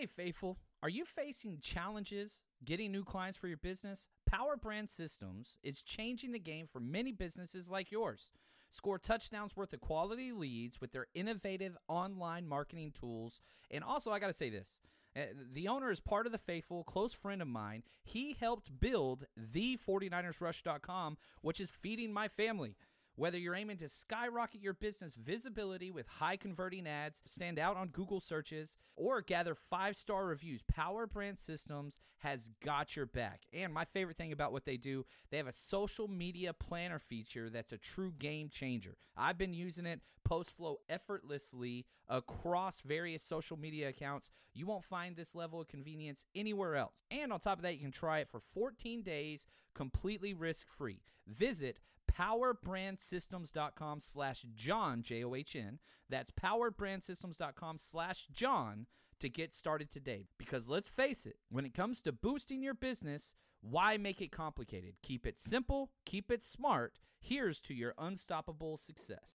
Hey, faithful, are you facing challenges getting new clients for your business? Power Brand Systems is changing the game for many businesses like yours. Score touchdowns worth of quality leads with their innovative online marketing tools. And also, I got to say this. uh, The owner is part of the faithful, close friend of mine. He helped build the 49ersrush.com, which is feeding my family. Whether you're aiming to skyrocket your business visibility with high converting ads, stand out on Google searches, or gather five star reviews, Power Brand Systems has got your back. And my favorite thing about what they do, they have a social media planner feature that's a true game changer. I've been using it, post flow effortlessly across various social media accounts. You won't find this level of convenience anywhere else. And on top of that, you can try it for 14 days completely risk free. Visit powerbrandsystems.com slash john j-o-h-n that's powerbrandsystems.com slash john to get started today. Because let's face it when it comes to boosting your business why make it complicated? Keep it simple keep it smart. Here's to your unstoppable success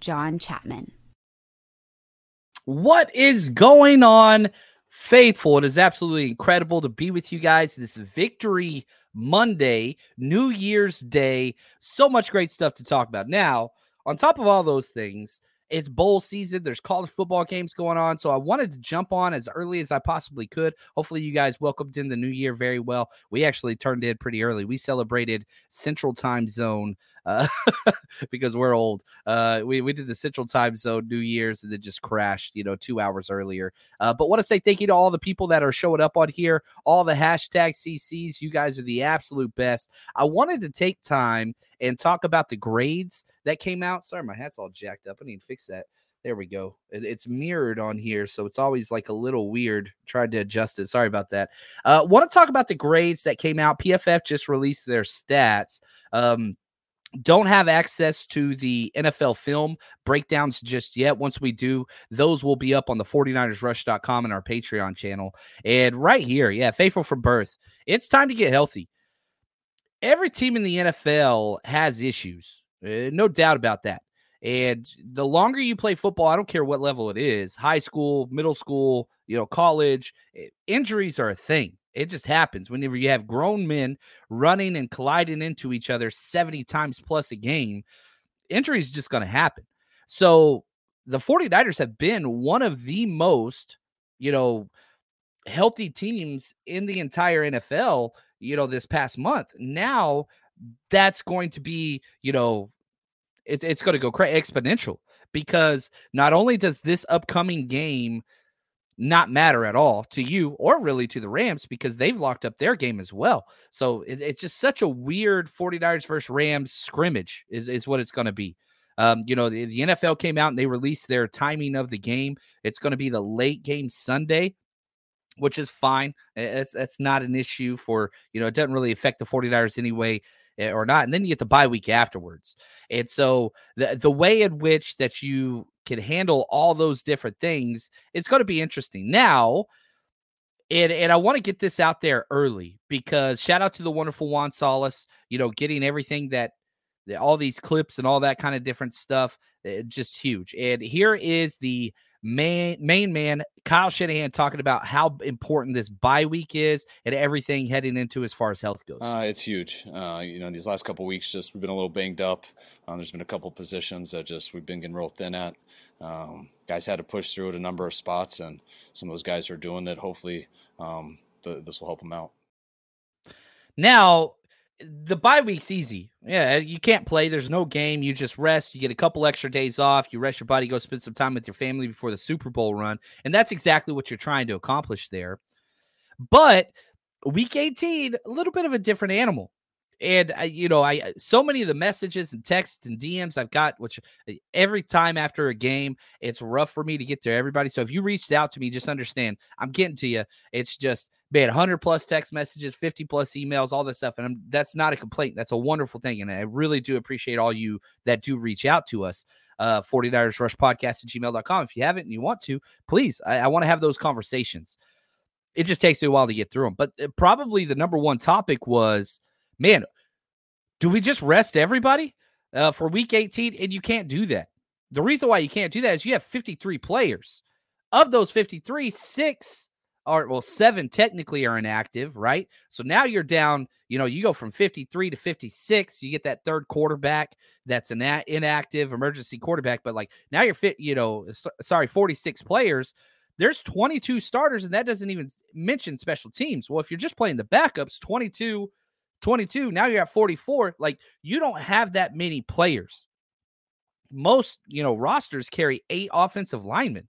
John Chapman. What is going on, faithful? It is absolutely incredible to be with you guys this Victory Monday, New Year's Day. So much great stuff to talk about. Now, on top of all those things, it's bowl season. There's college football games going on. So I wanted to jump on as early as I possibly could. Hopefully, you guys welcomed in the new year very well. We actually turned in pretty early. We celebrated Central Time Zone uh, because we're old. Uh, we, we did the Central Time Zone New Year's and then just crashed, you know, two hours earlier. Uh, but want to say thank you to all the people that are showing up on here, all the hashtag CCs. You guys are the absolute best. I wanted to take time and talk about the grades that came out. Sorry, my hat's all jacked up. I need to fix that. There we go. It's mirrored on here, so it's always like a little weird. Tried to adjust it. Sorry about that. Uh, want to talk about the grades that came out. PFF just released their stats. Um, don't have access to the NFL film breakdowns just yet. Once we do, those will be up on the 49ersrush.com and our Patreon channel. And right here, yeah, faithful from birth. It's time to get healthy. Every team in the NFL has issues, uh, no doubt about that. And the longer you play football, I don't care what level it is high school, middle school, you know, college, eh, injuries are a thing. It just happens whenever you have grown men running and colliding into each other 70 times plus a game. Injury is just going to happen. So the 49ers have been one of the most, you know, healthy teams in the entire NFL, you know, this past month. Now that's going to be, you know, it's it's going to go cra- exponential because not only does this upcoming game not matter at all to you or really to the Rams because they've locked up their game as well. So it, it's just such a weird 49ers versus Rams scrimmage is, is what it's going to be. Um, you know, the, the NFL came out and they released their timing of the game. It's going to be the late game Sunday, which is fine. It's, that's not an issue for, you know, it doesn't really affect the 49ers anyway. Eh, or not, and then you get the bye week afterwards. And so the the way in which that you can handle all those different things, it's going to be interesting. Now, and and I want to get this out there early because shout out to the wonderful Juan Solis, you know, getting everything that all these clips and all that kind of different stuff, eh, just huge. And here is the main main man Kyle Shanahan talking about how important this bye week is and everything heading into as far as health goes. Uh, it's huge. Uh, you know, these last couple weeks, just we've been a little banged up. Um, there's been a couple positions that just we've been getting real thin at. Um, guys had to push through at a number of spots, and some of those guys are doing that. Hopefully, um, the, this will help them out. Now, the bye week's easy. Yeah, you can't play. There's no game. You just rest. You get a couple extra days off. You rest your body, go spend some time with your family before the Super Bowl run. And that's exactly what you're trying to accomplish there. But week 18, a little bit of a different animal. And you know, I so many of the messages and texts and DMs I've got, which uh, every time after a game, it's rough for me to get to everybody. So if you reached out to me, just understand I'm getting to you. It's just man, 100 plus text messages, 50 plus emails, all this stuff. And I'm, that's not a complaint. That's a wonderful thing. And I really do appreciate all you that do reach out to us. Uh, 49ers Rush Podcast at gmail.com. If you haven't and you want to, please, I, I want to have those conversations. It just takes me a while to get through them. But uh, probably the number one topic was, man, do we just rest everybody uh, for week 18? And you can't do that. The reason why you can't do that is you have 53 players. Of those 53, six are well, seven technically are inactive, right? So now you're down, you know, you go from 53 to 56. You get that third quarterback that's an inactive emergency quarterback, but like now you're fit, you know, sorry, 46 players. There's 22 starters, and that doesn't even mention special teams. Well, if you're just playing the backups, 22, 22, now you're at 44. Like you don't have that many players. Most, you know, rosters carry eight offensive linemen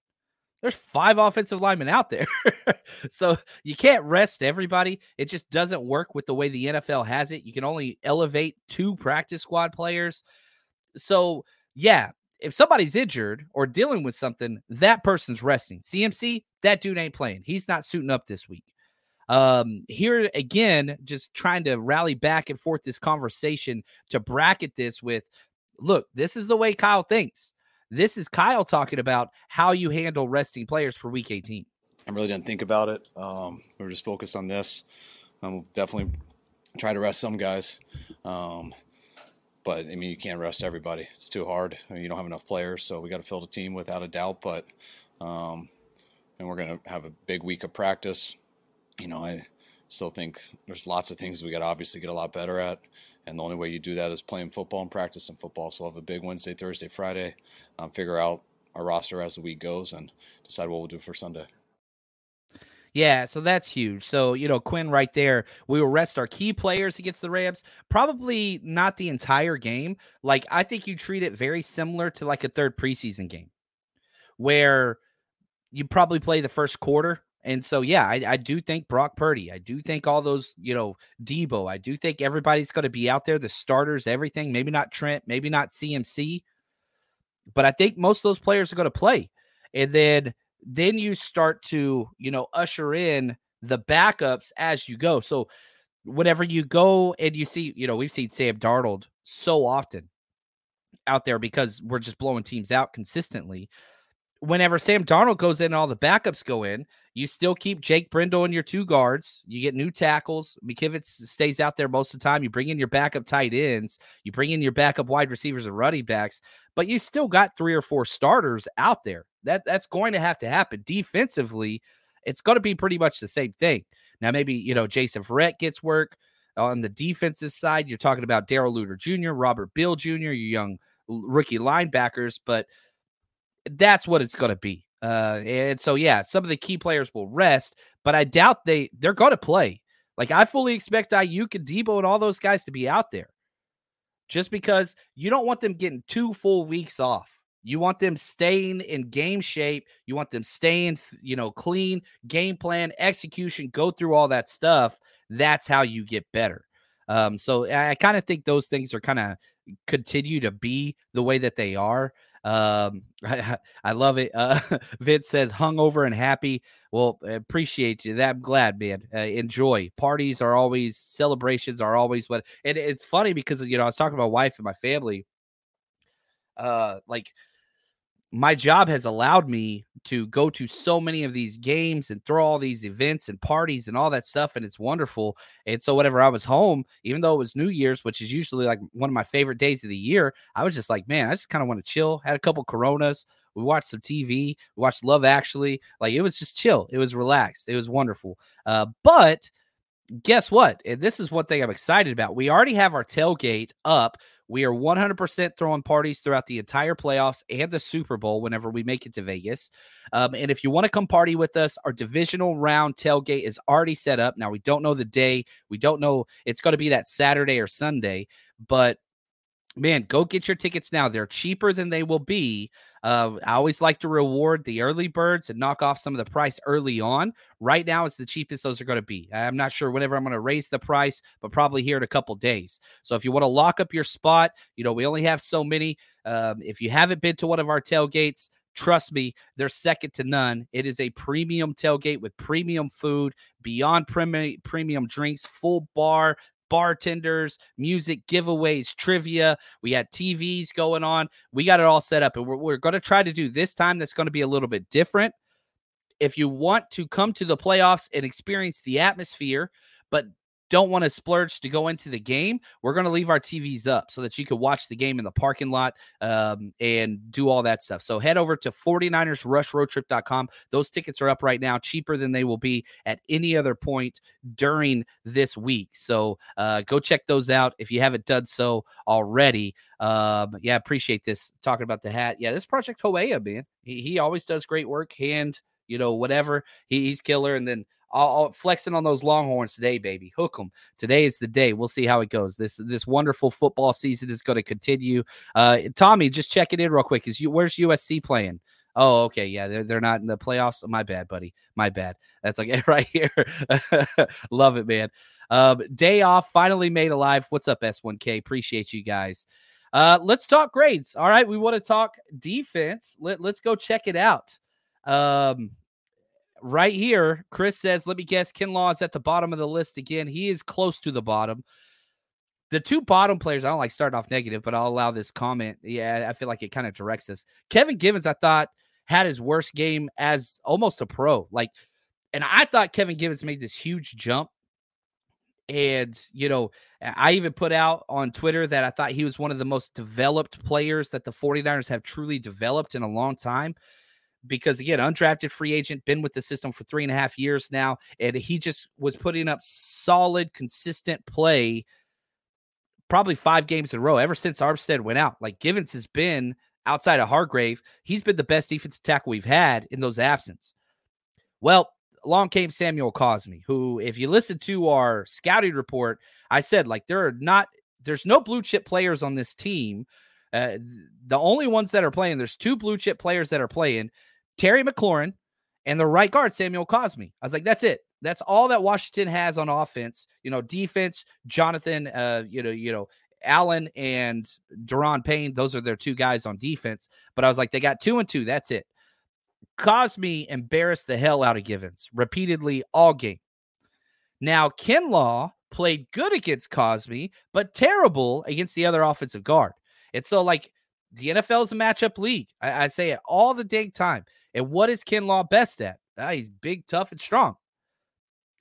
there's five offensive linemen out there. so you can't rest everybody. It just doesn't work with the way the NFL has it. You can only elevate two practice squad players. So, yeah, if somebody's injured or dealing with something, that person's resting. CMC, that dude ain't playing. He's not suiting up this week. Um, here again, just trying to rally back and forth this conversation to bracket this with look, this is the way Kyle thinks. This is Kyle talking about how you handle resting players for week 18. I really didn't think about it. Um, we are just focused on this. I'm um, definitely try to rest some guys. Um, but I mean, you can't rest everybody. It's too hard. I mean, you don't have enough players, so we got to fill the team without a doubt. But um, and we're gonna have a big week of practice. You know, I still think there's lots of things we got to obviously get a lot better at. And the only way you do that is playing football and practicing football. So we'll have a big Wednesday, Thursday, Friday, um, figure out our roster as the week goes and decide what we'll do for Sunday. Yeah, so that's huge. So, you know, Quinn right there, we will rest our key players against the Rams. Probably not the entire game. Like, I think you treat it very similar to like a third preseason game where you probably play the first quarter and so, yeah, I, I, do think Brock Purdy. I do think all those, you know, Deebo, I do think everybody's going to be out there, the starters, everything. Maybe not Trent, maybe not CMC, but I think most of those players are going to play. And then, then you start to, you know, usher in the backups as you go. So, whenever you go and you see, you know, we've seen Sam Darnold so often out there because we're just blowing teams out consistently whenever Sam Darnold goes in and all the backups go in, you still keep Jake Brendel in your two guards. You get new tackles. McKivitz stays out there most of the time. You bring in your backup tight ends. You bring in your backup wide receivers and running backs, but you still got three or four starters out there. That that's going to have to happen defensively. It's going to be pretty much the same thing. Now, maybe you know Jason Verrett gets work on the defensive side. You're talking about Darrell Luter Jr., Robert Beal Jr., your young rookie linebackers, but that's what it's going to be. Uh, and so yeah, some of the key players will rest, but I doubt they they're going to play. Like I fully expect Aiyuk and Deebo and all those guys to be out there, just because you don't want them getting two full weeks off. You want them staying in game shape. You want them staying, you know, clean game plan, execution. Go through all that stuff. That's how you get better. Um, so I, I kind of think those things are kind of continue to be the way that they are. Um, I, I love it. Uh, Vince says hungover and happy. Well, appreciate you. That I'm glad, man. Uh, enjoy. Parties are always celebrations are always what. And it's funny because you know I was talking to my wife and my family. Uh, like my job has allowed me to go to so many of these games and throw all these events and parties and all that stuff and it's wonderful and so whenever i was home even though it was new year's which is usually like one of my favorite days of the year i was just like man i just kind of want to chill. Had a couple coronas we watched some tv we watched love actually like it was just chill it was relaxed it was wonderful uh, but guess what and this is one thing i'm excited about we already have our tailgate up we are 100% throwing parties throughout the entire playoffs and the Super Bowl whenever we make it to Vegas. Um, and if you want to come party with us, our divisional round tailgate is already set up. Now, we don't know the day. We don't know it's going to be that Saturday or Sunday, but man, go get your tickets now. They're cheaper than they will be. Uh, I always like to reward the early birds and knock off some of the price early on. Right now, it's the cheapest those are going to be. I'm not sure whenever I'm going to raise the price, but probably here in a couple days. So if you want to lock up your spot, you know we only have so many. Um, if you haven't been to one of our tailgates, Trust me, they're second to none. It is a premium tailgate with premium food, beyond premium premium drinks, full bar, bartenders, music giveaways, trivia. We had TVs going on. We got it all set up, and we're, we're going to try to do this time that's going to be a little bit different. If you want to come to the playoffs and experience the atmosphere, but don't want to splurge to go into the game, we're going to leave our TVs up so that you can watch the game in the parking lot um, and do all that stuff. So head over to 49ersrushroadtrip.com. Those tickets are up right now, cheaper than they will be at any other point during this week. So uh, go check those out if you haven't done so already. Um, yeah, appreciate this. Talking about the hat. Yeah, this Project Hoea, man. He, he always does great work. Hand, you know, whatever. He, he's killer. And then I'll, flexing on those Longhorns today, baby. Hook them. Today is the day. We'll see how it goes. This this wonderful football season is going to continue. Uh, Tommy, just check it in real quick. Is you where's USC playing? Oh, okay, yeah, they're they're not in the playoffs. My bad, buddy. My bad. That's like right here. Love it, man. Um, day off, finally made alive. What's up, S1K? Appreciate you guys. Uh, let's talk grades. All right, we want to talk defense. Let, let's go check it out. Um, right here, Chris says, let me guess, Kinlaw is at the bottom of the list again. He is close to the bottom. The two bottom players, I don't like starting off negative, but I'll allow this comment. Yeah, I feel like it kind of directs us. Kevin Givens, I thought, had his worst game as almost a pro. Like, and I thought Kevin Givens made this huge jump. And, you know, I even put out on Twitter that I thought he was one of the most developed players that the 49ers have truly developed in a long time because again, undrafted free agent, been with the system for three and a half years now, and he just was putting up solid, consistent play, probably five games in a row ever since Armstead went out. Like Givens has been outside of Hargrave, he's been the best defensive tackle we've had in those absence. Well, along came Samuel Cosmi, who, if you listen to our scouting report, I said like there are not, there's no blue chip players on this team. Uh, the only ones that are playing, there's two blue chip players that are playing. Terry McLaurin, and the right guard, Samuel Cosmi. I was like, that's it. That's all that Washington has on offense. You know, defense, Jonathan, uh, you know, you know, Allen and Daron Payne, those are their two guys on defense. But I was like, they got two and two. That's it. Cosmi embarrassed the hell out of Givens repeatedly all game. Now, Kinlaw played good against Cosmi, but terrible against the other offensive guard. And so, like, the NFL is a matchup league. I, I say it all the dang time. And what is Kinlaw best at? Ah, he's big, tough, and strong.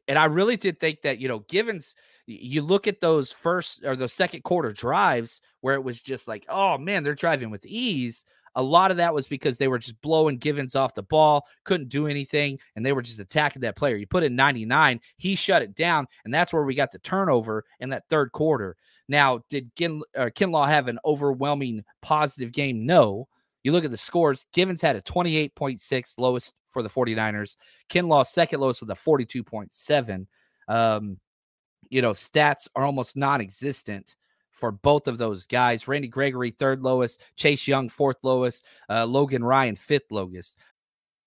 And I really did think that, you know, Givens, you look at those first or those second quarter drives where it was just like, oh man, they're driving with ease. A lot of that was because they were just blowing Givens off the ball, couldn't do anything, and they were just attacking that player. You put in 99, he shut it down, and that's where we got the turnover in that third quarter. Now, did Kin, uh, Kinlaw have an overwhelming positive game? No. You look at the scores, Givens had a 28.6 lowest for the 49ers. Kinlaw second lowest with a 42.7. Um, you know, stats are almost non-existent for both of those guys. Randy Gregory third lowest, Chase Young fourth lowest, uh, Logan Ryan fifth lowest.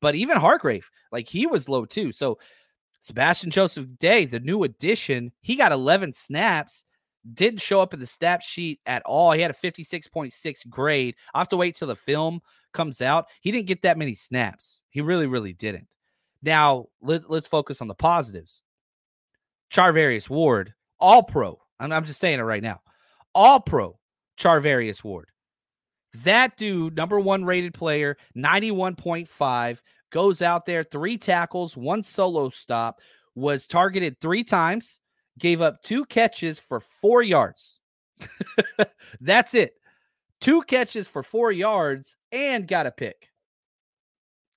but even Hargrave, like he was low too. So Sebastian Joseph Day, the new addition, he got 11 snaps, didn't show up in the stat sheet at all. He had a 56.6 grade. I have to wait till the film comes out. He didn't get that many snaps. He really, really didn't. Now let, us focus on the positives. Charvarius Ward, all pro. I'm, I'm just saying it right now. All pro Charvarius Ward. That dude, number one rated player, 91.5, goes out there, three tackles, one solo stop, was targeted three times, gave up two catches for four yards. That's it. Two catches for four yards and got a pick.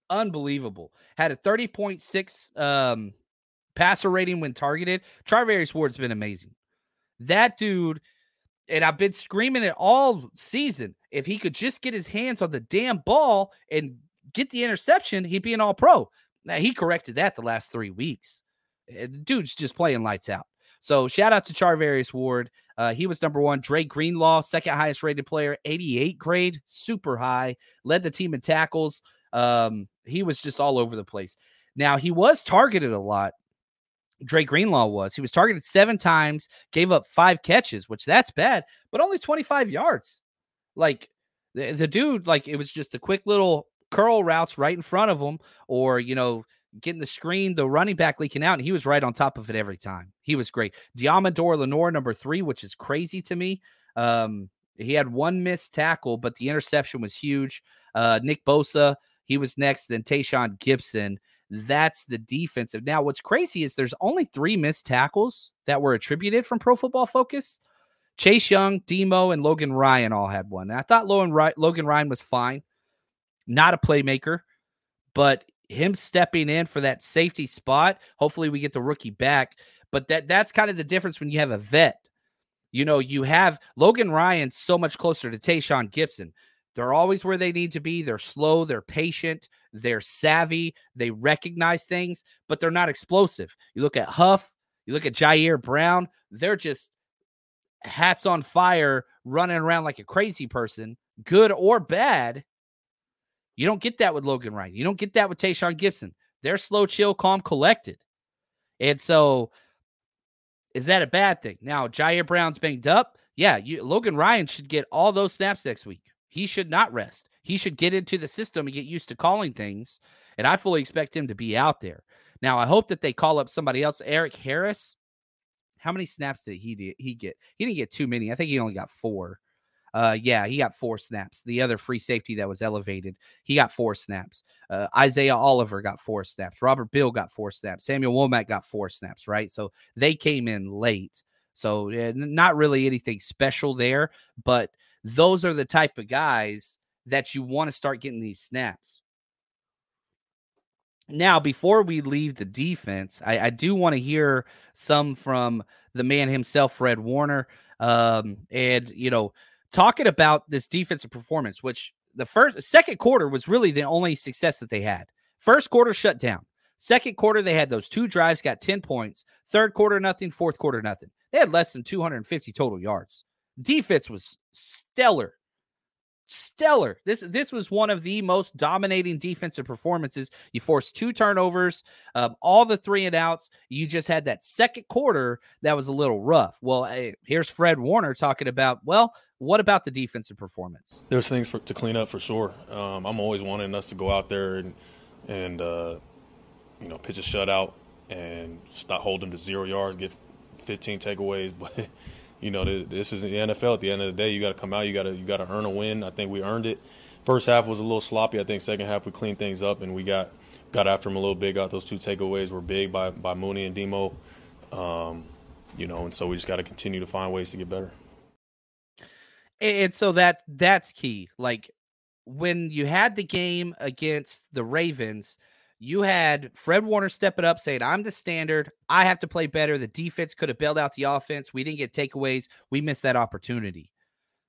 Unbelievable. Had a 30.6 um, passer rating when targeted. Charvarius Ward's been amazing. That dude and I've been screaming it all season. If he could just get his hands on the damn ball and get the interception, he'd be an all pro. Now, he corrected that the last three weeks. Eh, the dude's just playing lights out. So shout out to Charvarius Ward. Uh, he was number one. Drake Greenlaw, second highest rated player, 88 grade, super high. Led the team in tackles. Um, he was just all over the place. Now he was targeted a lot, Dre Greenlaw was. He was targeted seven times, gave up five catches, which that's bad, but only 25 yards. Like the, the dude, like it was just the quick little curl routes right in front of him, or you know, getting the screen, the running back leaking out, and he was right on top of it every time. He was great. Deommodore Lenoir, number three, which is crazy to me. Um, he had one missed tackle, but the interception was huge. Uh, Nick Bosa, he was next. Then Tashaun Gipson. That's the defensive. Now, what's crazy is there's only three missed tackles that were attributed from Pro Football Focus. Chase Young, Demo, and Logan Ryan all had one. And I thought Logan Ryan was fine, not a playmaker, but him stepping in for that safety spot. Hopefully, we get the rookie back. But that that's kind of the difference when you have a vet. You know, you have Logan Ryan so much closer to Tashaun Gipson. They're always where they need to be. They're slow, they're patient, they're savvy, they recognize things, but they're not explosive. You look at Huff, you look at Ji'Ayir Brown, they're just hats on fire, running around like a crazy person, good or bad. You don't get that with Logan Ryan. You don't get that with Tashaun Gipson. They're slow, chill, calm, collected. And so, is that a bad thing? Now, Ji'Ayir Brown's banged up. Yeah, you, Logan Ryan should get all those snaps next week. He should not rest. He should get into the system and get used to calling things. And I fully expect him to be out there. Now, I hope that they call up somebody else. Erik Harris. How many snaps did he he get? He didn't get too many. I think he only got four. Uh, yeah, he got four snaps. The other free safety that was elevated, he got four snaps. Uh, Isaiah Oliver got four snaps. Robert Beal got four snaps. Samuel Womack got four snaps. Right, so they came in late. So uh, not really anything special there, but those are the type of guys that you want to start getting these snaps. Now, before we leave the defense, I, I do want to hear some from the man himself, Fred Warner, um, and you know, talking about this defensive performance, which the first, second quarter was really the only success that they had. First quarter shut down. Second quarter, they had those two drives, got 10 points. Third quarter, nothing. Fourth quarter, nothing. They had less than 250 total yards. Defense was stellar. Stellar. This this was one of the most dominating defensive performances. You forced two turnovers, um, all the three and outs. You just had that second quarter that was a little rough. Well, hey, here's Fred Warner talking about. Well, what about the defensive performance? There's things for, to clean up for sure. Um, I'm always wanting us to go out there and and uh, you know pitch a shutout and stop hold them to zero yards, get 15 takeaways, but you know, this is the NFL. At the end of the day, you got to come out. You got to you got to earn a win. I think we earned it. First half was a little sloppy. I think second half we cleaned things up and we got got after them a little bit. Got those two takeaways were big by by Mooney and Demo. Um, you know, and so we just got to continue to find ways to get better. And so that that's key. Like when you had the game against the Ravens, you had Fred Warner stepping up saying, I'm the standard. I have to play better. The defense could have bailed out the offense. We didn't get takeaways. We missed that opportunity.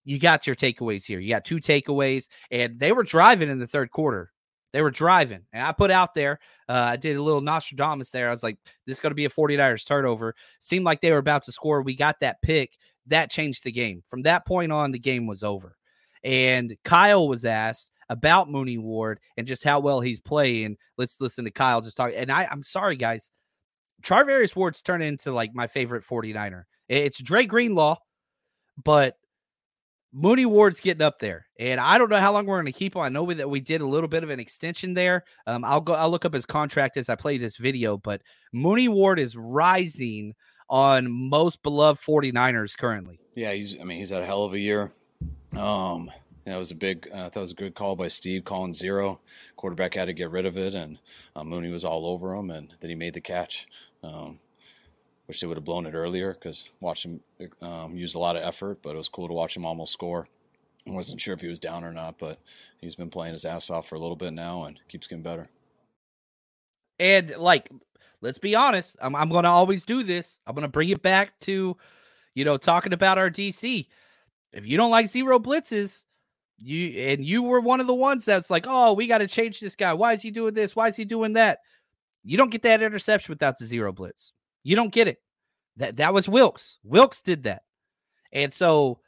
You got your takeaways here. You got two takeaways, and they were driving in the third quarter. They were driving. And I put out there, uh, I did a little Nostradamus there. I was like, this is going to be a 49ers turnover. Seemed like they were about to score. We got that pick. That changed the game. From that point on, the game was over. And Kyle was asked about Mooney Ward and just how well he's playing. Let's listen to Kyle just talk. And I, I'm sorry, guys. Charvarius Ward's turned into like my favorite 49er. It's Dre Greenlaw, but Mooney Ward's getting up there, and I don't know how long we're going to keep him. I know we, that we did a little bit of an extension there. Um, I'll go. I'll look up his contract as I play this video, but Mooney Ward is rising on most beloved 49ers currently. Yeah, he's. I mean, he's had a hell of a year. Um, that was a big. Uh, that was a good call by Steve calling zero. Quarterback had to get rid of it, and uh, Mooney was all over him, and then he made the catch. Um, Wish they would have blown it earlier because watched him um, use a lot of effort, but it was cool to watch him almost score. I wasn't sure if he was down or not, but he's been playing his ass off for a little bit now and keeps getting better. And like, let's be honest, I'm, I'm going to always do this. I'm going to bring it back to, you know, talking about our DC. If you don't like zero blitzes, you and you were one of the ones that's like, oh, we got to change this guy. Why is he doing this? Why is he doing that? You don't get that interception without the zero blitz. You don't get it. That that was Wilks. Wilks did that. And so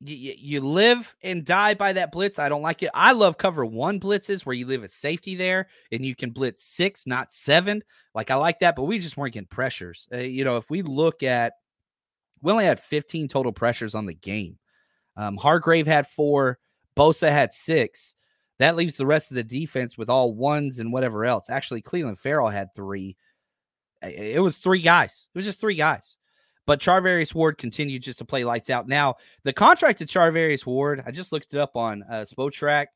you, you live and die by that blitz. I don't like it. I love cover one blitzes where you live a safety there and you can blitz six, not seven. Like I like that, but we just weren't getting pressures. Uh, you know, if we look at, we only had 15 total pressures on the game. Um, Hargrave had four, Bosa had six. That leaves the rest of the defense with all ones and whatever else. Actually, Clelin Ferrell had three. It was three guys. It was just three guys. But Charvarius Ward continued just to play lights out. Now, the contract to Charvarius Ward, I just looked it up on uh, Spotrac.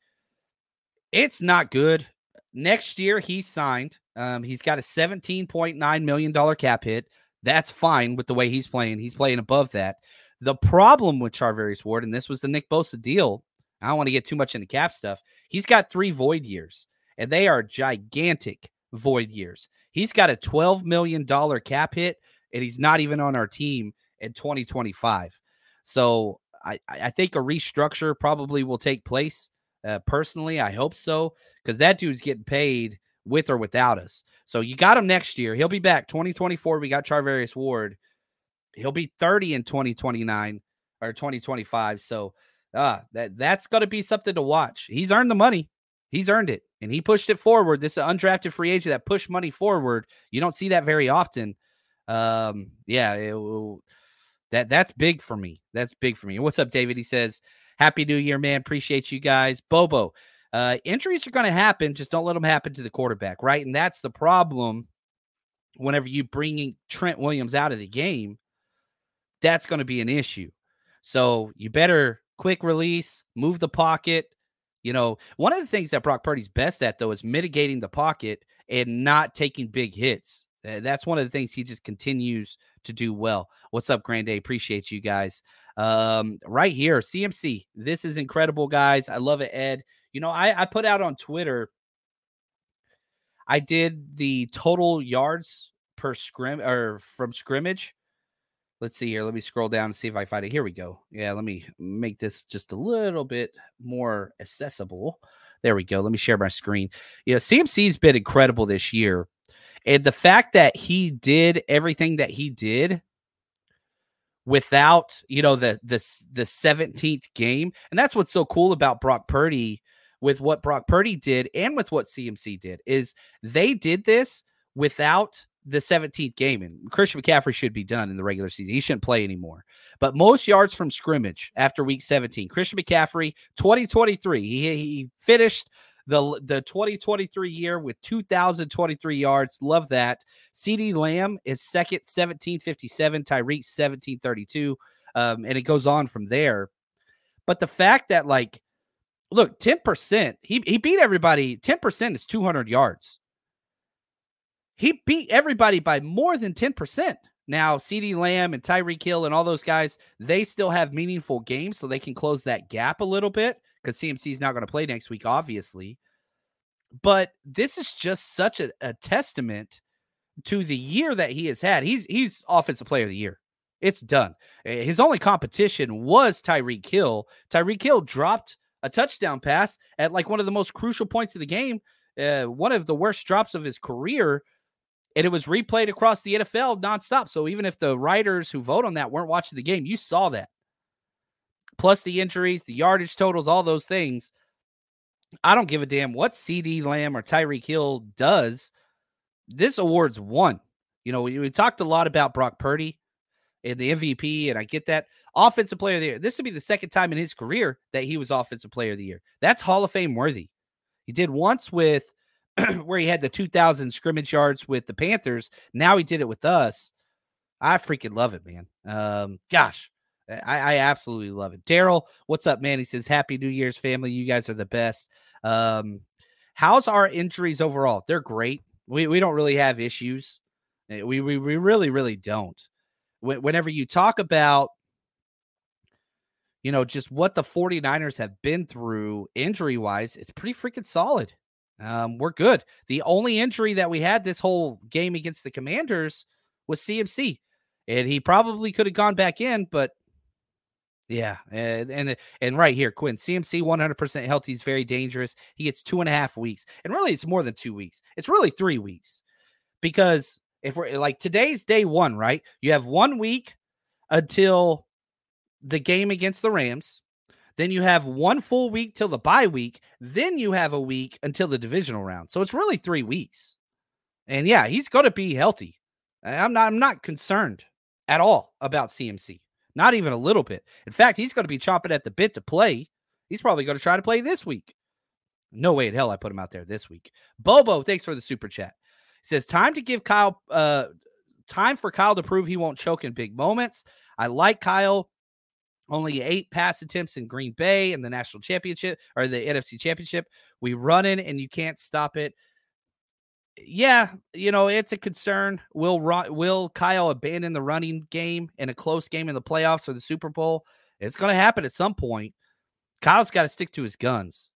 It's not good. Next year, he's signed. Um, he's got a $17.9 million cap hit. That's fine with the way he's playing. He's playing above that. The problem with Charvarius Ward, and this was the Nick Bosa deal, I don't want to get too much into cap stuff. He's got three void years, and they are gigantic void years. He's got a $12 million cap hit, and he's not even on our team in 2025. So I, I think a restructure probably will take place. Uh, personally, I hope so, because that dude's getting paid with or without us. So you got him next year. He'll be back 2024. We got Charvarius Ward. He'll be 30 in 2029 or 2025. So uh, that that's going to be something to watch. He's earned the money. He's earned it and he pushed it forward. This undrafted free agent that pushed money forward. You don't see that very often. Um, yeah, it, that that's big for me. That's big for me. what's up, David? He says, "Happy New Year, man. Appreciate you guys." Bobo, uh, injuries are going to happen. Just don't let them happen to the quarterback, right? And that's the problem. Whenever you bringing Trent Williams out of the game, that's going to be an issue. So you better quick release, move the pocket, you know, one of the things that Brock Purdy's best at, though, is mitigating the pocket and not taking big hits. That's one of the things he just continues to do well. What's up, Grande? Appreciate you guys. Um, right here, CMC. This is incredible, guys. I love it, Ed. You know, I, I put out on Twitter, I did the total yards per scrim or from scrimmage let's see here. Let me scroll down and see if I find it. Here we go. Yeah, let me make this just a little bit more accessible. There we go. Let me share my screen. You know, CMC's been incredible this year. And the fact that he did everything that he did without, you know, the the the 17th game. And that's what's so cool about Brock Purdy with what Brock Purdy did and with what CMC did is they did this without the 17th game, and Christian McCaffrey should be done in the regular season. He shouldn't play anymore. But most yards from scrimmage after week 17. Christian McCaffrey, 2023. He, he finished the, the 2023 year with 2,023 yards. Love that. CeeDee Lamb is second, 1757. Tyreek, 1732. Um, and it goes on from there. But the fact that, like, look, 10%, he, he beat everybody. 10% is 200 yards. He beat everybody by more than 10%. Now, CeeDee Lamb and Tyreek Hill and all those guys, they still have meaningful games, so they can close that gap a little bit because CMC is not going to play next week, obviously. But this is just such a, a testament to the year that he has had. He's he's offensive player of the year. It's done. Eh, his only competition was Tyreek Hill. Tyreek Hill dropped a touchdown pass at like one of the most crucial points of the game, uh, one of the worst drops of his career. And it was replayed across the NFL nonstop. So even if the writers who vote on that weren't watching the game, you saw that. Plus the injuries, the yardage totals, all those things. I don't give a damn what CeeDee Lamb or Tyreek Hill does. This award's won. You know, we, we talked a lot about Brock Purdy and the MVP, and I get that. Offensive player of the year. This would be the second time in his career that he was offensive player of the year. That's Hall of Fame worthy. He did once with where he had the 2,000 scrimmage yards with the Panthers. Now he did it with us. I freaking love it, man. Um, gosh, I, I absolutely love it. Daryl, what's up, man? He says, Happy New Year's, family. You guys are the best. Um, how's our injuries overall? They're great. We, we don't really have issues. Eh, we, we, we really, really don't whenever you talk about you know just what the 49ers have been through injury wise it's pretty freaking solid um, we're good the only injury that we had this whole game against the commanders was cmc and he probably could have gone back in but yeah and, and and right here quinn cmc 100% healthy is very dangerous he gets two and a half weeks and really it's more than two weeks it's really three weeks because if we're like today's day one, right? You have one week until the game against the Rams. Then you have one full week till the bye week. Then you have a week until the divisional round. So it's really three weeks. And yeah, he's going to be healthy. I'm not. I'm not concerned at all about CMC. Not even a little bit. In fact, he's going to be chomping at the bit to play. He's probably going to try to play this week. No way in hell I put him out there this week. Bobo, thanks for the super chat says time to give Kyle uh time for Kyle to prove he won't choke in big moments. I like Kyle. Only eight pass attempts in Green Bay in the national championship or the NFC championship. We run in and you can't stop it. Yeah, you know, it's a concern. Will will Kyle abandon the running game in a close game in the playoffs or the Super Bowl? It's going to happen at some point. Kyle's got to stick to his guns,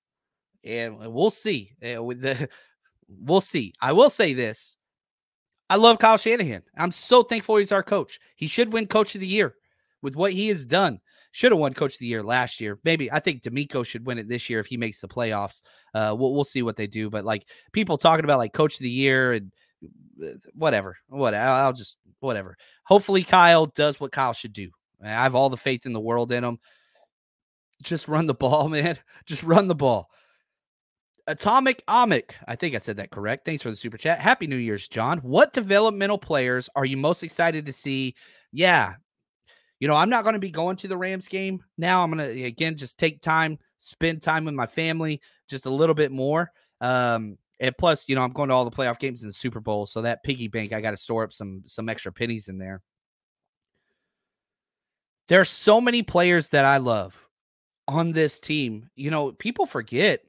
and we'll see. We'll see. I will say this. I love Kyle Shanahan. I'm so thankful he's our coach. He should win coach of the year with what he has done. Should have won coach of the year last year. Maybe I think DeMeco should win it this year if he makes the playoffs. Uh, we'll, we'll see what they do. But like people talking about like coach of the year and uh, whatever, what I'll just whatever. Hopefully Kyle does what Kyle should do. I have all the faith in the world in him. Just run the ball, man. Just run the ball. Atomic Amic. I think I said that correct. Thanks for the super chat. Happy New Year's, John. What developmental players are you most excited to see? Yeah. You know, I'm not going to be going to the Rams game now. I'm going to, again, just take time, spend time with my family just a little bit more. Um, and plus, you know, I'm going to all the playoff games the Super Bowl. So that piggy bank, I got to store up some some extra pennies in there. There are so many players that I love on this team. You know, people forget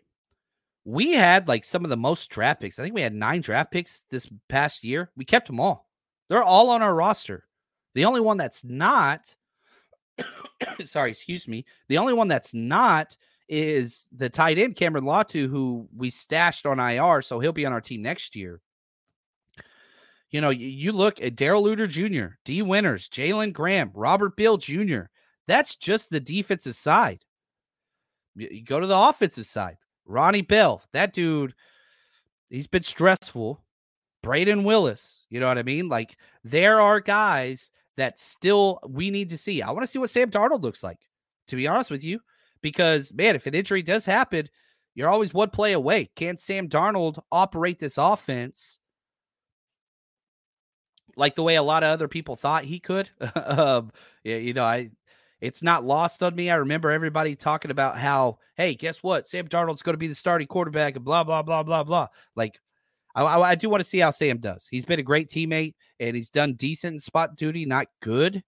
we had like some of the most draft picks. I think we had nine draft picks this past year. We kept them all. They're all on our roster. The only one that's not, sorry, excuse me. The only one that's not is the tight end Cameron Latu, who we stashed on IR, so he'll be on our team next year. You know, you look at Darrell Luter Jr., D. Winters, Jalen Graham, Robert Beal Jr. That's just the defensive side. You go to the offensive side. Ronnie Bell, that dude, he's been stressful. Brayden Willis, you know what I mean? Like there are guys that still we need to see. I want to see what Sam Darnold looks like, to be honest with you, because man, if an injury does happen, you're always one play away. Can Sam Darnold operate this offense like the way a lot of other people thought he could? um, yeah, you know, I it's not lost on me. I remember everybody talking about how, hey, guess what? Sam Darnold's going to be the starting quarterback and blah, blah, blah, blah, blah. Like, I, I, do want to see how Sam does. He's been a great teammate and he's done decent in spot duty, not good.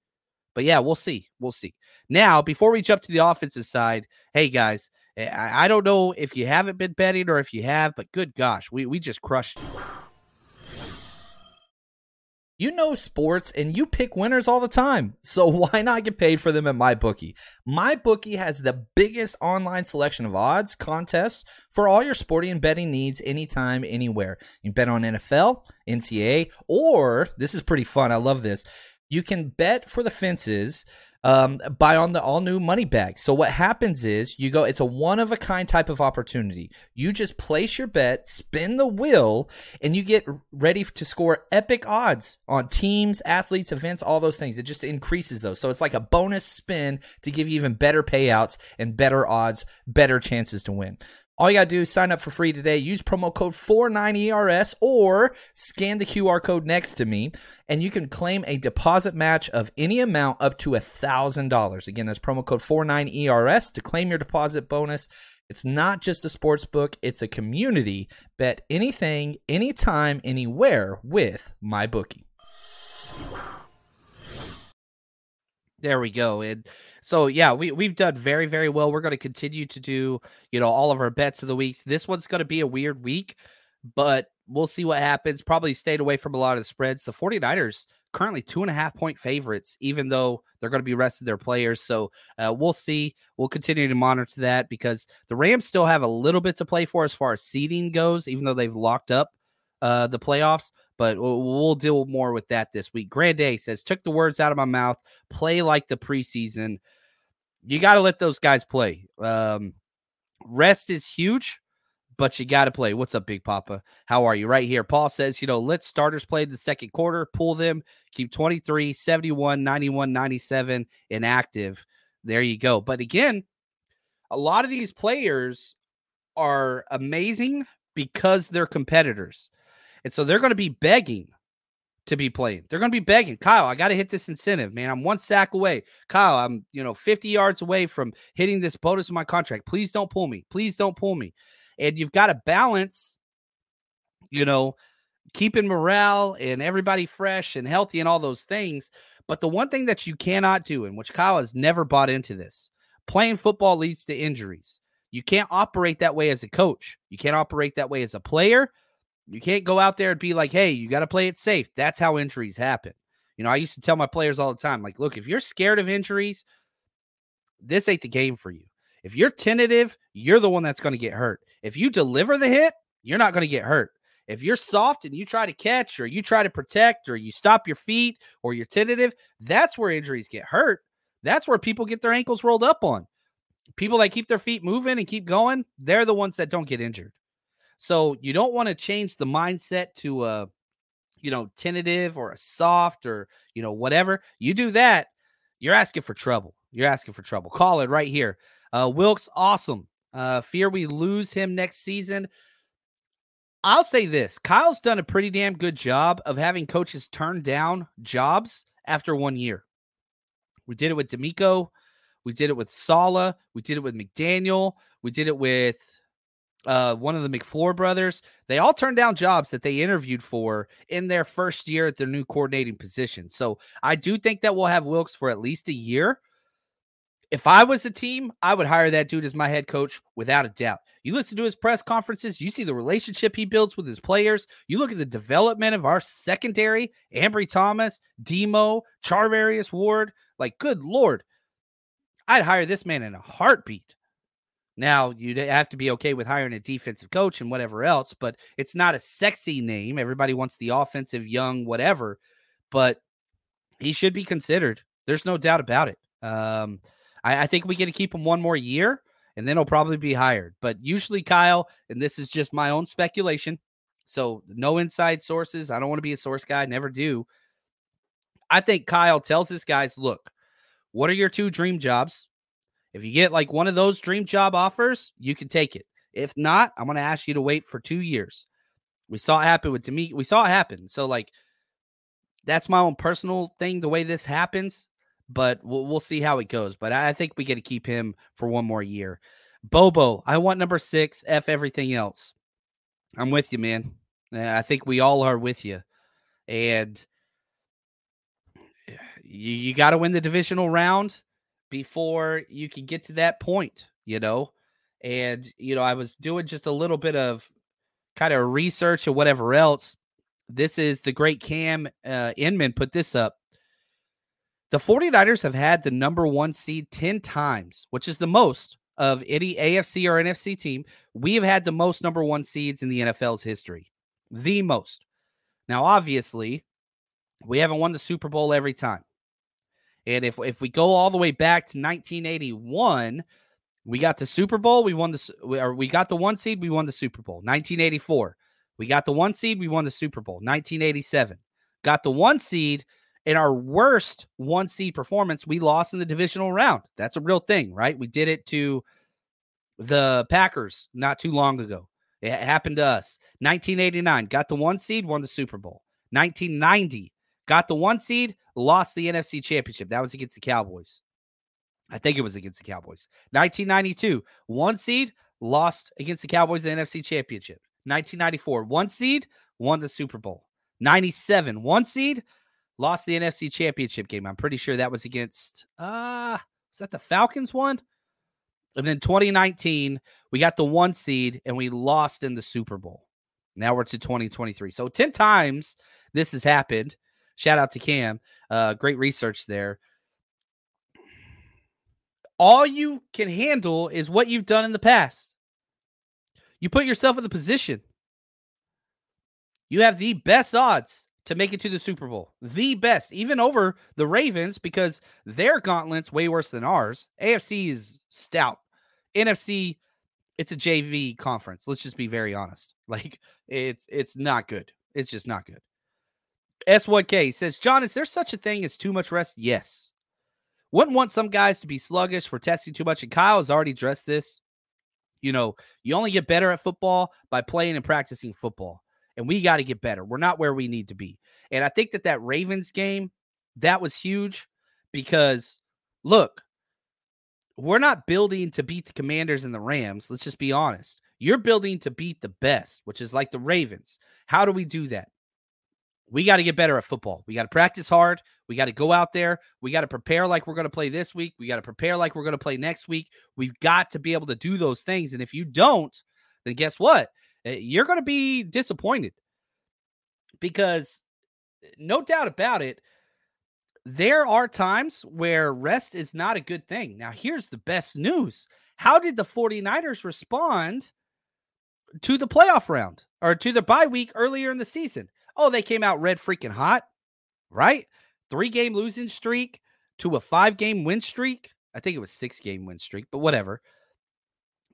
But yeah, we'll see. We'll see. Now, before we jump to the offensive side, hey guys, eh, I, I don't know if you haven't been betting or if you have, but good gosh, we, we just crushed You know sports and you pick winners all the time. So why not get paid for them at MyBookie? MyBookie has the biggest online selection of odds, contests for all your sporting and betting needs anytime, anywhere. You bet on NFL, NCAA, or this is pretty fun. I love this. You can bet for the fences um, buy on the all new money bag. So what happens is you go, it's a one of a kind type of opportunity. You just place your bet, spin the wheel, and you get ready to score epic odds on teams, athletes, events, all those things. It just increases those. So it's like a bonus spin to give you even better payouts and better odds, better chances to win. All you got to do is sign up for free today. Use promo code 49ERS or scan the QR code next to me, and you can claim a deposit match of any amount up to $1,000. Again, that's promo code 49ERS to claim your deposit bonus. It's not just a sports book, it's a community. Bet anything, anytime, anywhere with MyBookie. There we go. And so yeah, we we've done very very well. We're going to continue to do, you know, all of our bets of the weeks. This one's going to be a weird week, but we'll see what happens. Probably stayed away from a lot of the spreads. The 49ers currently two and a half point favorites, even though they're going to be resting their players. So uh, we'll see. We'll continue to monitor that because the Rams still have a little bit to play for as far as seeding goes, even though they've locked up uh, the playoffs. But we'll, deal more with that this week. Grand A says, took the words out of my mouth. Play like the preseason. You got to let those guys play. Um, rest is huge, but you got to play. What's up, Big Papa? How are you? Right here. Paul says, you know, let starters play the second quarter, pull them, keep 23, 71, 91, 97 inactive. There you go. But again, a lot of these players are amazing because they're competitors. And so they're going to be begging to be playing. They're going to be begging, Kyle, I got to hit this incentive, man. I'm one sack away. Kyle, I'm, you know, 50 yards away from hitting this bonus in my contract. Please don't pull me. Please don't pull me. And you've got to balance, you know, keeping morale and everybody fresh and healthy and all those things. But the one thing that you cannot do, and which Kyle has never bought into this, playing football leads to injuries. You can't operate that way as a coach. You can't operate that way as a player. You can't go out there and be like, hey, you got to play it safe. That's how injuries happen. You know, I used to tell my players all the time, like, look, if you're scared of injuries, this ain't the game for you. If you're tentative, you're the one that's going to get hurt. If you deliver the hit, you're not going to get hurt. If you're soft and you try to catch or you try to protect or you stop your feet or you're tentative, that's where injuries get hurt. That's where people get their ankles rolled up on. People that keep their feet moving and keep going, they're the ones that don't get injured. So you don't want to change the mindset to a, you know, tentative or a soft or, you know, whatever. You do that, you're asking for trouble. You're asking for trouble. Call it right here. Uh, Wilks, awesome. Uh, fear we lose him next season. I'll say this Kyle's done a pretty damn good job of having coaches turn down jobs after one year. We did it with DeMeco. We did it with Saleh. We did it with McDaniel. We did it with uh, one of the LaFleur brothers. They all turned down jobs that they interviewed for in their first year at their new coordinating position. So I do think that we'll have Wilks for at least a year. If I was a team, I would hire that dude as my head coach without a doubt. You listen to his press conferences, you see the relationship he builds with his players. You look at the development of our secondary, Ambry Thomas, Demo, Charvarius Ward. Like, good Lord, I'd hire this man in a heartbeat. Now, you'd have to be okay with hiring a defensive coach and whatever else, but it's not a sexy name. Everybody wants the offensive, young, whatever, but he should be considered. There's no doubt about it. Um, I, I think we get to keep him one more year and then he'll probably be hired. But usually, Kyle, and this is just my own speculation, so no inside sources. I don't want to be a source guy, never do. I think Kyle tells his guys, look, what are your two dream jobs? If you get like one of those dream job offers, you can take it. If not, I'm going to ask you to wait for two years. We saw it happen with me. We saw it happen. So, like, that's my own personal thing, the way this happens, but we'll, we'll see how it goes. But I think we get to keep him for one more year. Bobo, I want number six, F everything else. I'm with you, man. I think we all are with you. And you, you got to win the divisional round before you can get to that point, you know? And, you know, I was doing just a little bit of kind of research or whatever else. This is the great Cam uh, Inman put this up. The 49ers have had the number one seed 10 times, which is the most of any AFC or NFC team. We have had the most number one seeds in the NFL's history. The most. Now, obviously, we haven't won the Super Bowl every time. And if if we go all the way back to 1981, we got the Super Bowl, we won the or we got the one seed, we won the Super Bowl. 1984, we got the one seed, we won the Super Bowl. 1987, got the one seed. In our worst one seed performance, we lost in the divisional round. That's a real thing, right? We did it to the Packers not too long ago. It happened to us. 1989, got the one seed, won the Super Bowl. 1990, got the one seed, lost the NFC Championship. That was against the Cowboys. I think it was against the Cowboys. 1992, one seed, lost against the Cowboys the NFC Championship. 1994, one seed, won the Super Bowl. 97, one seed, lost the NFC Championship game. I'm pretty sure that was against uh was that the Falcons one? And then 2019, we got the one seed and we lost in the Super Bowl. Now we're to 2023. So 10 times this has happened. Shout out to Cam. Uh, great research there. All you can handle is what you've done in the past. You put yourself in the position. You have the best odds to make it to the Super Bowl. The best, even over the Ravens, because their gauntlet's way worse than ours. AFC is stout. NFC, it's a JV conference. Let's just be very honest. Like it's it's not good. It's just not good. S1K says, John, is there such a thing as too much rest? Yes. Wouldn't want some guys to be sluggish for testing too much. And Kyle has already addressed this. You know, you only get better at football by playing and practicing football. And we got to get better. We're not where we need to be. And I think that that Ravens game, that was huge because look, we're not building to beat the Commanders and the Rams. Let's just be honest. You're building to beat the best, which is like the Ravens. How do we do that? We got to get better at football. We got to practice hard. We got to go out there. We got to prepare like we're going to play this week. We got to prepare like we're going to play next week. We've got to be able to do those things. And if you don't, then guess what? Eh, you're going to be disappointed because eh, no doubt about it, there are times where rest is not a good thing. Now, here's the best news. How did the 49ers respond to the playoff round or to the bye week earlier in the season? Oh, they came out red freaking hot, right? Three game losing streak to a five game win streak. I think it was six game win streak, but whatever.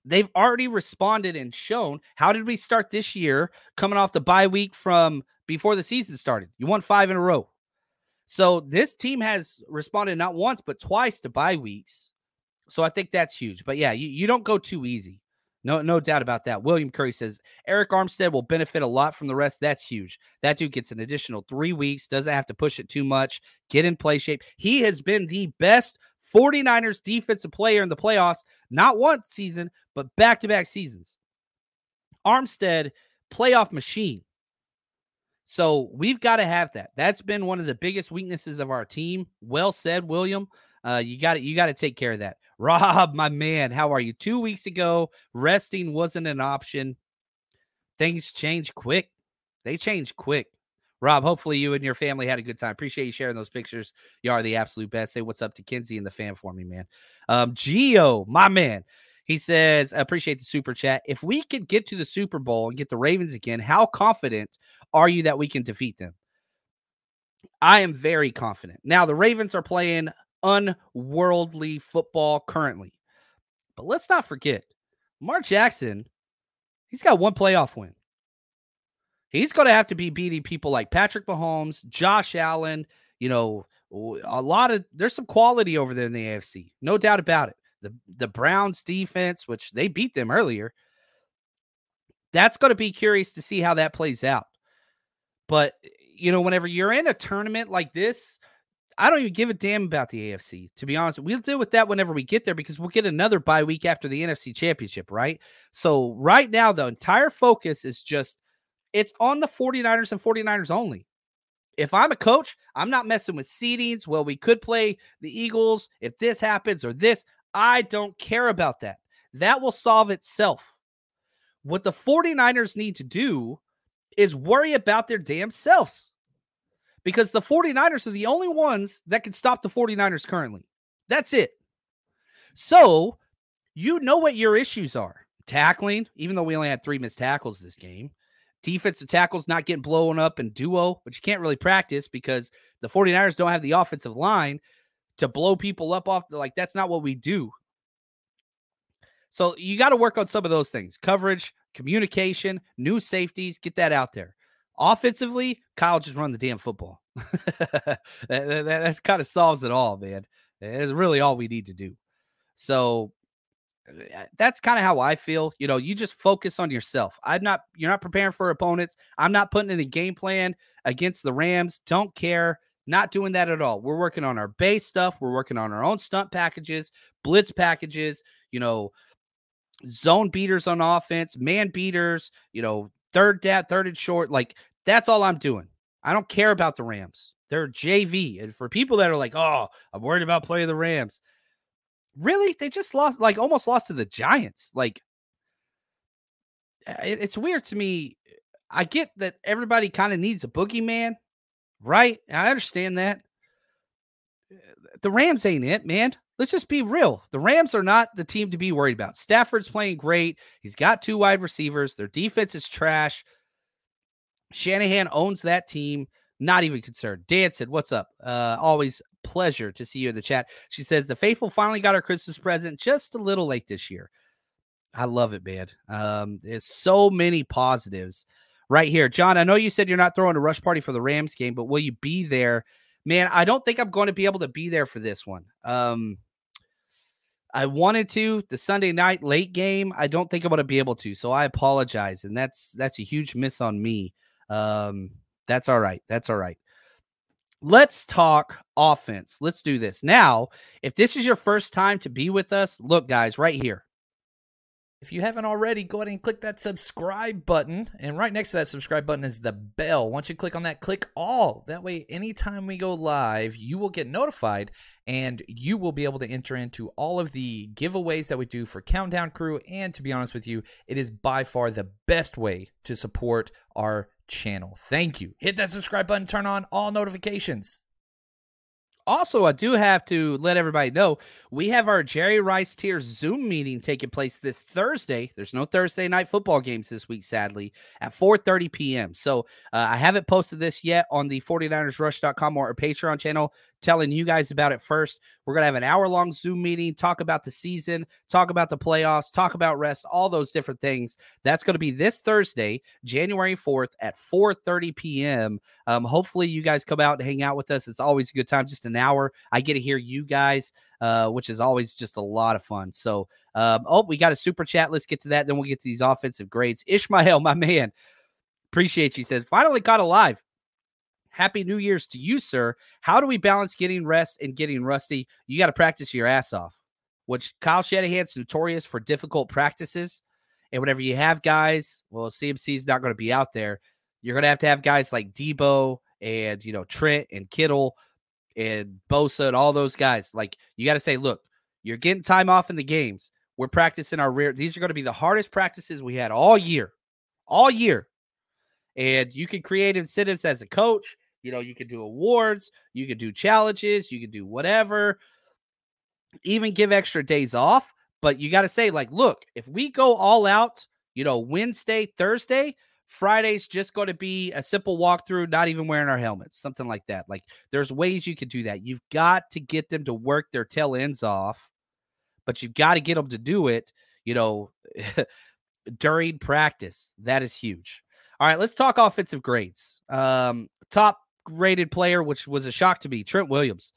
They've already responded and shown. How did we start this year coming off the bye week from before the season started? You won five in a row. So this team has responded not once, but twice to bye weeks. So I think that's huge. But yeah, you, you don't go too easy. No, no doubt about that. William Curry says Arik Armstead will benefit a lot from the rest. That's huge. That dude gets an additional three weeks, doesn't have to push it too much, get in play shape. He has been the best 49ers defensive player in the playoffs, not one season, but back to back seasons. Armstead, playoff machine. So we've got to have that. That's been one of the biggest weaknesses of our team. Well said, William. Uh, you got you got to take care of that. Rob, my man, how are you? Two weeks ago, resting wasn't an option. Things change quick. They change quick. Rob, hopefully you and your family had a good time. Appreciate you sharing those pictures. You are the absolute best. Say what's up to Kinsey and the fan for me, man. Um, Geo, my man. He says, appreciate the super chat. If we could get to the Super Bowl and get the Ravens again, how confident are you that we can defeat them? I am very confident. Now, the Ravens are playing unworldly football currently. But let's not forget, Lamar Jackson, he's got one playoff win. He's going to have to be beating people like Patrick Mahomes, Josh Allen, you know, a lot of there's some quality over there in the AFC. No doubt about it. The the Browns defense, which they beat them earlier, that's going to be curious to see how that plays out. But eh, you know, whenever you're in a tournament like this, I don't even give a damn about the AFC, to be honest. We'll deal with that whenever we get there because we'll get another bye week after the NFC championship, right? So, right now, the entire focus is just it's on the 49ers and 49ers only. If I'm a coach, I'm not messing with seedings. Well, we could play the Eagles if this happens or this. I don't care about that. That will solve itself. What the 49ers need to do is worry about their damn selves because the 49ers are the only ones that can stop the 49ers currently. That's it. So you know what your issues are tackling, even though we only had three missed tackles this game. Defensive tackles not getting blown up in duo, which you can't really practice because the 49ers don't have the offensive line to blow people up off. Like, that's not what we do. So you got to work on some of those things coverage, communication, new safeties, get that out there. Offensively, Kyle just run the damn football. that, that, that kind of solves it all, man. It's really all we need to do. So uh, that's kind of how I feel. You know, you just focus on yourself. I'm not, you're not preparing for opponents. I'm not putting in a game plan against the Rams. Don't care. Not doing that at all. We're working on our base stuff. We're working on our own stunt packages, blitz packages, you know, zone beaters on offense, man beaters, you know, third down, third and short. Like that's all I'm doing. I don't care about the Rams. They're JV. And for people that are like, oh, I'm worried about playing the Rams. Really? They just lost, like almost lost to the Giants. Like it's weird to me. I get that everybody kind of needs a boogeyman, right? I understand that. The Rams ain't it, man let's just be real. The Rams are not the team to be worried about. Stafford's playing great. He's got two wide receivers. Their defense is trash. Shanahan owns that team. Not even concerned. Dan said, What's up? Uh, always pleasure to see you in the chat. She says, The faithful finally got our Christmas present just a little late this year. I love it, man. Um, there's so many positives right here. John, I know you said you're not throwing a rush party for the Rams game, but will you be there? Man, I don't think I'm going to be able to be there for this one. Um, I wanted to the Sunday night late game. I don't think I'm going to be able to, so I apologize, and that's that's a huge miss on me. Um, that's all right. That's all right. Let's talk offense. Let's do this now. If this is your first time to be with us, look, guys, right here. If you haven't already, go ahead and click that subscribe button. And right next to that subscribe button is the bell. Once you click on that, click all. That way, anytime we go live, you will get notified and you will be able to enter into all of the giveaways that we do for Countdown Crew. And to be honest with you, it is by far the best way to support our channel. Thank you. Hit that subscribe button, turn on all notifications. Also, I do have to let everybody know we have our Jerry Rice Tier Zoom meeting taking place this Thursday. There's no Thursday night football games this week, sadly, at 4:30 p.m. So uh, I haven't posted this yet on the 49ersrush.com or our Patreon channel telling you guys about it first. We're going to have an hour long Zoom meeting, talk about the season, talk about the playoffs, talk about rest, all those different things. That's going to be this Thursday, January 4th at 4:30 p.m. Um, hopefully you guys come out and hang out with us. It's always a good time, just an hour. I get to hear you guys, uh, which is always just a lot of fun. So, um, oh, we got a super chat. Let's get to that. Then we'll get to these offensive grades. Ishmael, my man, appreciate you. Says finally caught alive. Happy New Year's to you, sir. How do we balance getting rest and getting rusty? You got to practice your ass off, which Kyle Shanahan's notorious for difficult practices. And whenever you have guys, well, CMC is not going to be out there. You're going to have to have guys like Deebo and, you know, Trent and Kittle and Bosa and all those guys. Like, you got to say, look, you're getting time off in the games. We're practicing our rear. These are going to be the hardest practices we had all year, all year. And you can create incentives as a coach you know, you could do awards, you could do challenges, you could do whatever, even give extra days off. But you got to say, like, look, if we go all out, you know, Wednesday, Thursday, Friday's just going to be a simple walkthrough, not even wearing our helmets, something like that. Like, there's ways you can do that. You've got to get them to work their tail ends off, but you've got to get them to do it, you know, during practice. That is huge. All right, let's talk offensive grades. Um, top rated player, which was a shock to me, Trent Williams.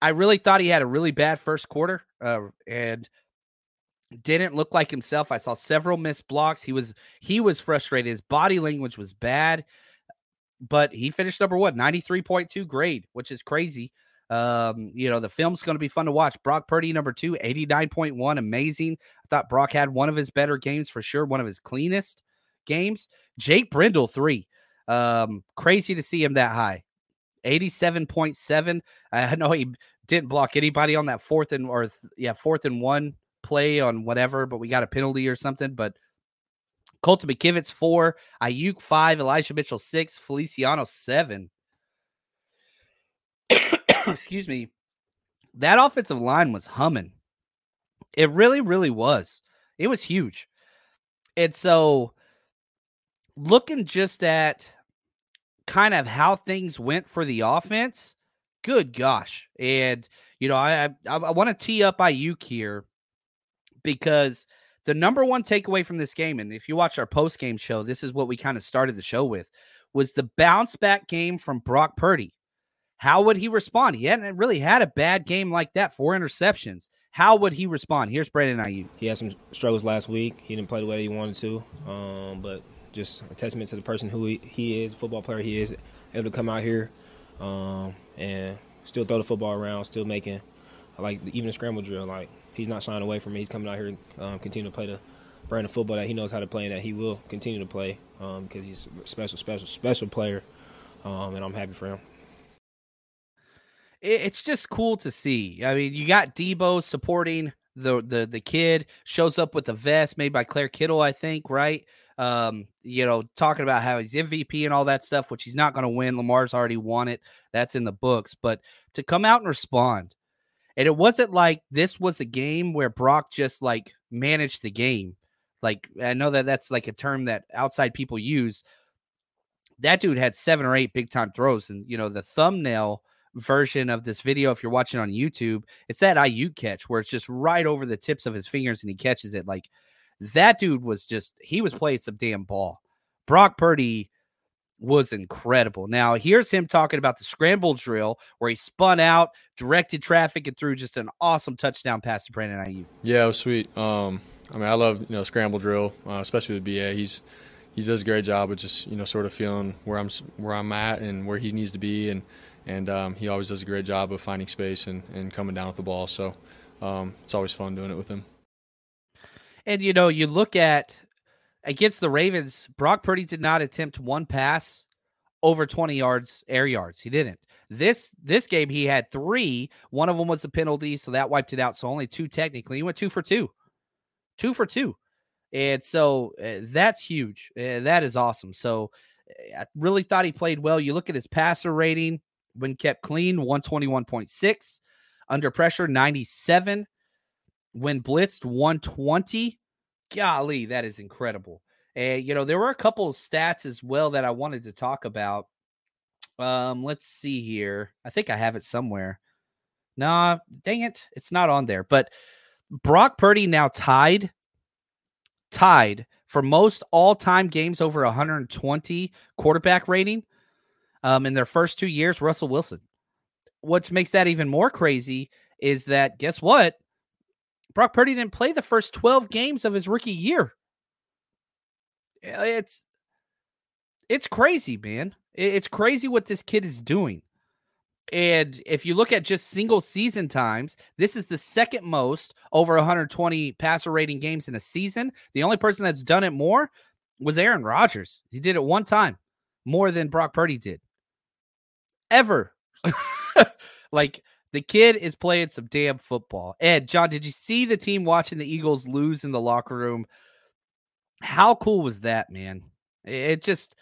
I really thought he had a really bad first quarter uh, and didn't look like himself. I saw several missed blocks. He was he was frustrated. His body language was bad, but he finished number one, 93.2 grade, which is crazy. Um, you know, the film's going to be fun to watch. Brock Purdy, number two, 89.1. Amazing. I thought Brock had one of his better games for sure, one of his cleanest games. Jake Brendel, three. Um, crazy to see him that high. 87.7. I know he didn't block anybody on that fourth and or yeah, fourth and one play on whatever, but we got a penalty or something. But Colton McKivitz four, Aiyuk five, Elijah Mitchell six, Feliciano seven. Excuse me. That offensive line was humming. It really, really was. It was huge. And so, looking just at kind of how things went for the offense, good gosh. And, you know, I, I, I want to tee up Aiyuk here because the number one takeaway from this game, and if you watch our post game show, this is what we kind of started the show with, was the bounce back game from Brock Purdy. How would he respond? He hadn't really had a bad game like that, four interceptions. How would he respond? Here's Brandon Aiyuk. He had some struggles last week. He didn't play the way he wanted to, um, but just a testament to the person who he, he is, football player he is, able to come out here um, and still throw the football around, still making like even a scramble drill. Like he's not shying away from me. He's coming out here um, continue to play the brand of football that he knows how to play and that he will continue to play um, because he's a special, special, special player, um, and I'm happy for him it's just cool to see. I mean, you got Deebo supporting the the the kid, shows up with a vest made by Claire Kittle, I think, right? Um, you know, talking about how he's MVP and all that stuff, which he's not going to win. Lamar's already won it. That's in the books. But to come out and respond, and it wasn't like this was a game where Brock just like managed the game. Like I know that that's like a term that outside people use. That dude had seven or eight big time throws, and you know the thumbnail version of this video, if you're watching on YouTube, it's that Aiyuk catch where it's just right over the tips of his fingers and he catches it. Like that dude was just, he was playing some damn ball. Brock Purdy was incredible. Now, here's him talking about the scramble drill where he spun out, directed traffic, and threw just an awesome touchdown pass to Brandon Aiyuk. Yeah, it was sweet. Um, I mean, I love you know scramble drill, uh, especially with BA. He's he does a great job of just you know sort of feeling where I'm where I'm at and where he needs to be, and and um, he always does a great job of finding space and, and coming down with the ball. So um, it's always fun doing it with him. And you know, you look at against the Ravens, Brock Purdy did not attempt one pass over 20 yards air yards. He didn't. This this game he had three. One of them was a penalty, so that wiped it out. So only two technically. He went two for two, two for two, and so uh, that's huge. Uh, that is awesome. So uh, I really thought he played well. You look at his passer rating when kept clean, 121.6. Under pressure, 97. When blitzed, 120. Golly, that is incredible. And, you know, there were a couple of stats as well that I wanted to talk about. Um, let's see here. I think I have it somewhere. Nah, dang it. It's not on there. But Brock Purdy now tied, tied for most all time games over 120 quarterback rating um, in their first two years, Russell Wilson. What makes that even more crazy is that guess what? Brock Purdy didn't play the first 12 games of his rookie year. It's it's crazy, man. It's crazy what this kid is doing. And if you look at just single season times, this is the second most over 120 passer rating games in a season. The only person that's done it more was Aaron Rodgers. He did it one time more than Brock Purdy did ever. like the kid is playing some damn football. Ed, John, did you see the team watching the Eagles lose in the locker room? How cool was that, man? It just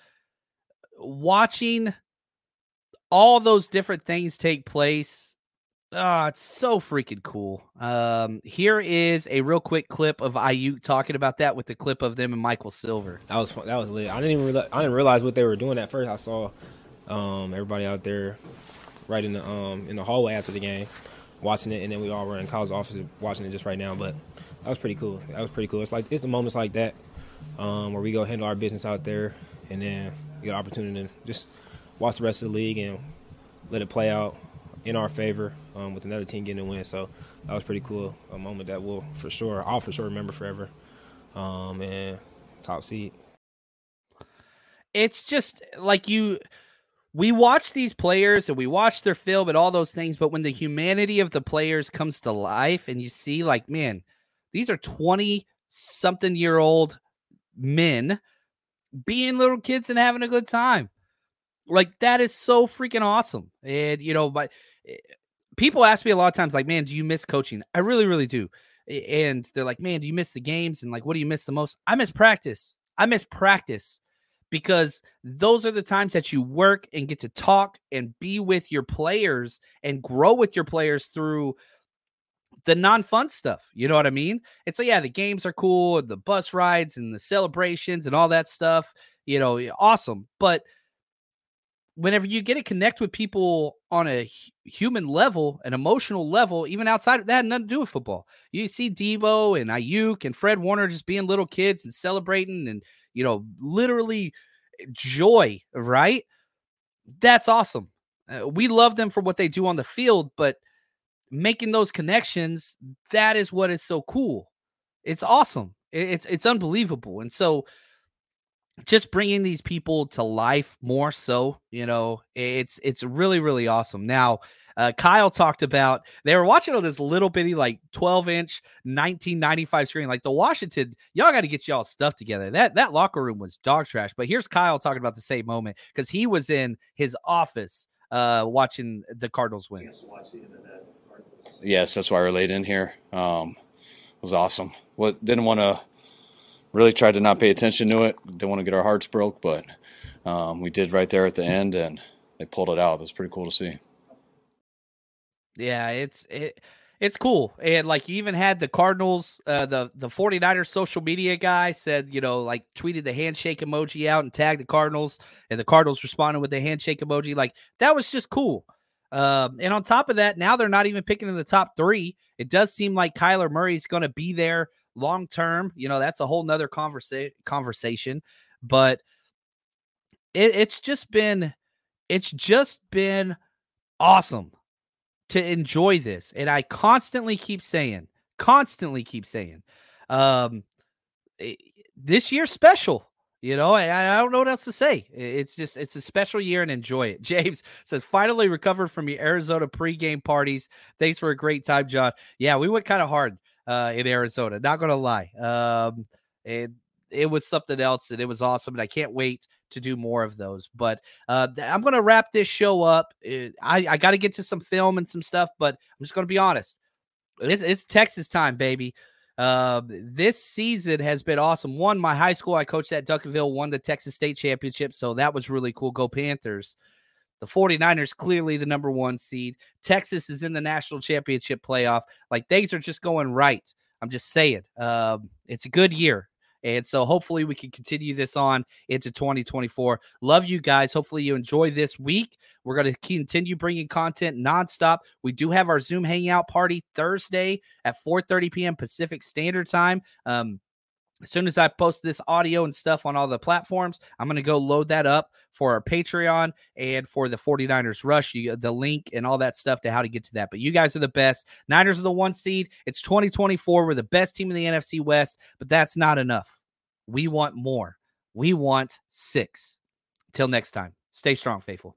watching all those different things take place. Oh, it's so freaking cool. Um, here is a real quick clip of Aiyuk talking about that with the clip of them and Michael Silver. That was fun. That was lit. I didn't even realize, I didn't realize what they were doing at first. I saw um, everybody out there right in the um, in the hallway after the game watching it, and then we all were in college office watching it just right now. But that was pretty cool. That was pretty cool. It's like it's the moments like that um, where we go handle our business out there, and then we get an opportunity to just watch the rest of the league and let it play out in our favor um, with another team getting a win. So that was pretty cool. A moment that we'll for sure, I'll for sure remember forever. Um, and top seed. It's just like you we watch these players and we watch their film and all those things, but when the humanity of the players comes to life and you see, like, man, these are 20 something year old men being little kids and having a good time. Like, that is so freaking awesome. And, you know, but eh, people ask me a lot of times, like, man, do you miss coaching? I really, really do. And they're like, man, do you miss the games? And like, what do you miss the most? I miss practice. I miss practice because those are the times that you work and get to talk and be with your players and grow with your players through the non-fun stuff. You know what I mean? And so yeah, the games are cool, the bus rides and the celebrations and all that stuff, you know, awesome. But whenever you get to connect with people on a human level, an emotional level, even outside of that, nothing to do with football. You see Deebo and Aiyuk and Fred Warner just being little kids and celebrating and you know, literally joy, right? That's awesome. Uh, we love them for what they do on the field, but making those connections, that is what is so cool. It's awesome. It's it's unbelievable. And so just bringing these people to life more so, you know, it's it's really really awesome. Now, uh, Kyle talked about they were watching on this little bitty like 12 inch 1995 screen. Like the Washington, y'all got to get y'all stuff together. That that locker room was dog trash. But here's Kyle talking about the same moment because he was in his office uh, watching the Cardinals win. Yes, that's why we're relayed in here. Um, it was awesome. What didn't want to really tried to not pay attention to it. Didn't want to get our hearts broke, but um, we did right there at the end, and they pulled it out. It was pretty cool to see. Yeah, it's it it's cool. And like you even had the Cardinals, uh, the the 49ers social media guy said, you know, like tweeted the handshake emoji out and tagged the Cardinals, and the Cardinals responded with the handshake emoji. Like that was just cool. Um, and on top of that, now they're not even picking in the top three. It does seem like Kyler Murray's going to be there long term. You know, that's a whole nother conversa- conversation. But it, it's just been, it's just been awesome to enjoy this. And I constantly keep saying, constantly keep saying, um, this year's special. You know, I, I don't know what else to say. It's just it's a special year and enjoy it. James says finally recovered from your Arizona pregame parties. Thanks for a great time, John. Yeah, we went kind of hard uh, in Arizona. Not gonna lie. Um, it it was something else, and it was awesome, and I can't wait to do more of those. But uh, I'm going to wrap this show up. I, I got to get to some film and some stuff, but I'm just going to be honest. It's, it's, Texas time, baby. Uh, this season has been awesome. One, my high school I coached at Duncanville won the Texas State Championship, so that was really cool. Go Panthers. The 49ers clearly the number one seed. Texas is in the national championship playoff. Like things are just going right. I'm just saying. Um, it's a good year. And so hopefully we can continue this on into 2024. Love you guys. Hopefully you enjoy this week. We're going to continue bringing content nonstop. We do have our Zoom hangout party Thursday at 4:30 p.m. Pacific Standard Time. Um, as soon as I post this audio and stuff on all the platforms, I'm going to go load that up for our Patreon and for the 49ers Rush. You the link and all that stuff to how to get to that. But you guys are the best. Niners are the one seed. It's 2024. We're the best team in the NFC West, but that's not enough. We want more. We want six. Till next time, stay strong, faithful.